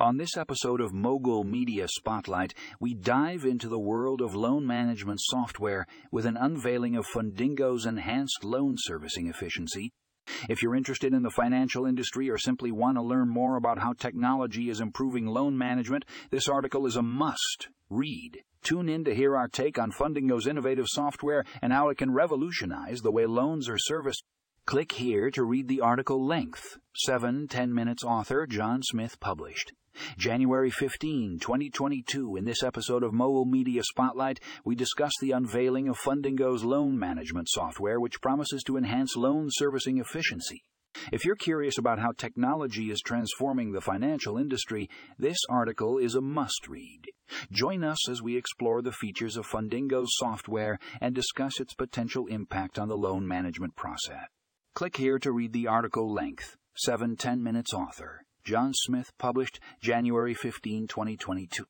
On this episode of Mogul Media Spotlight, we dive into the world of loan management software with an unveiling of Fundingo's enhanced loan servicing efficiency. If you're interested in the financial industry or simply want to learn more about how technology is improving loan management, this article is a must read. Tune in to hear our take on Fundingo's innovative software and how it can revolutionize the way loans are serviced. Click here to read the article length. 7 10 Minutes author John Smith published. January 15, 2022. In this episode of Mobile Media Spotlight, we discuss the unveiling of Fundingo's loan management software, which promises to enhance loan servicing efficiency. If you're curious about how technology is transforming the financial industry, this article is a must read. Join us as we explore the features of Fundingo's software and discuss its potential impact on the loan management process. Click here to read the article length. 7 10 minutes author. John Smith, published January 15, 2022.